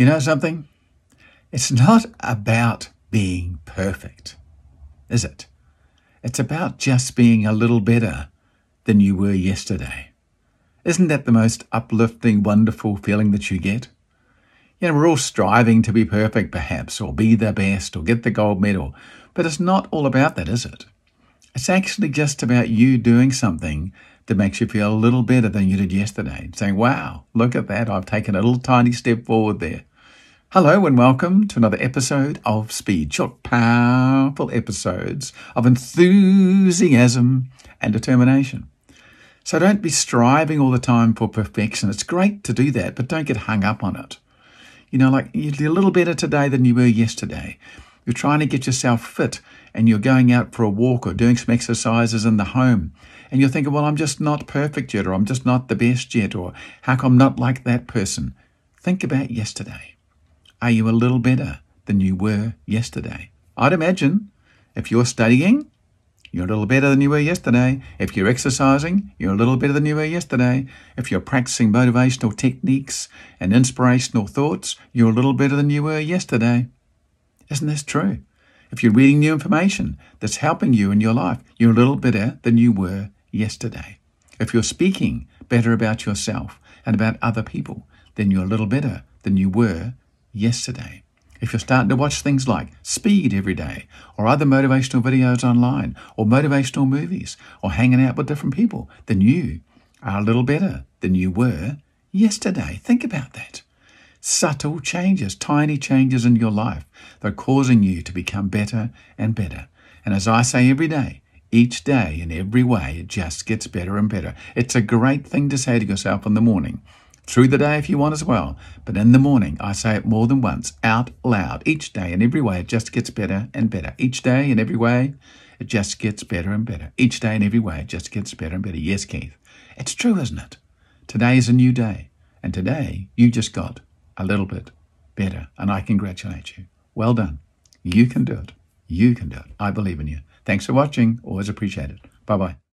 You know something? It's not about being perfect, is it? It's about just being a little better than you were yesterday. Isn't that the most uplifting, wonderful feeling that you get? You know, we're all striving to be perfect, perhaps, or be the best, or get the gold medal, but it's not all about that, is it? It's actually just about you doing something that makes you feel a little better than you did yesterday. Saying, wow, look at that, I've taken a little tiny step forward there. Hello and welcome to another episode of Speed, short, powerful episodes of enthusiasm and determination. So don't be striving all the time for perfection. It's great to do that, but don't get hung up on it. You know, like you're a little better today than you were yesterday. You're trying to get yourself fit and you're going out for a walk or doing some exercises in the home. And you're thinking, well, I'm just not perfect yet, or I'm just not the best yet, or how come I'm not like that person? Think about yesterday. Are you a little better than you were yesterday? I'd imagine if you're studying, you're a little better than you were yesterday. If you're exercising, you're a little better than you were yesterday. If you're practicing motivational techniques and inspirational thoughts, you're a little better than you were yesterday. Isn't this true? If you're reading new information that's helping you in your life, you're a little better than you were yesterday. If you're speaking better about yourself and about other people, then you're a little better than you were yesterday. If you're starting to watch things like Speed every day, or other motivational videos online, or motivational movies, or hanging out with different people, then you are a little better than you were yesterday. Think about that subtle changes, tiny changes in your life that are causing you to become better and better. And as I say every day, each day in every way, it just gets better and better. It's a great thing to say to yourself in the morning. Through the day, if you want as well. But in the morning, I say it more than once, out loud. Each day in every way, it just gets better and better. Each day in every way, it just gets better and better. Each day in every way, it just gets better and better. Yes, Keith. It's true, isn't it? Today is a new day. And today, you just got a little bit better. And I congratulate you. Well done. You can do it. You can do it. I believe in you. Thanks for watching. Always appreciate it. Bye bye.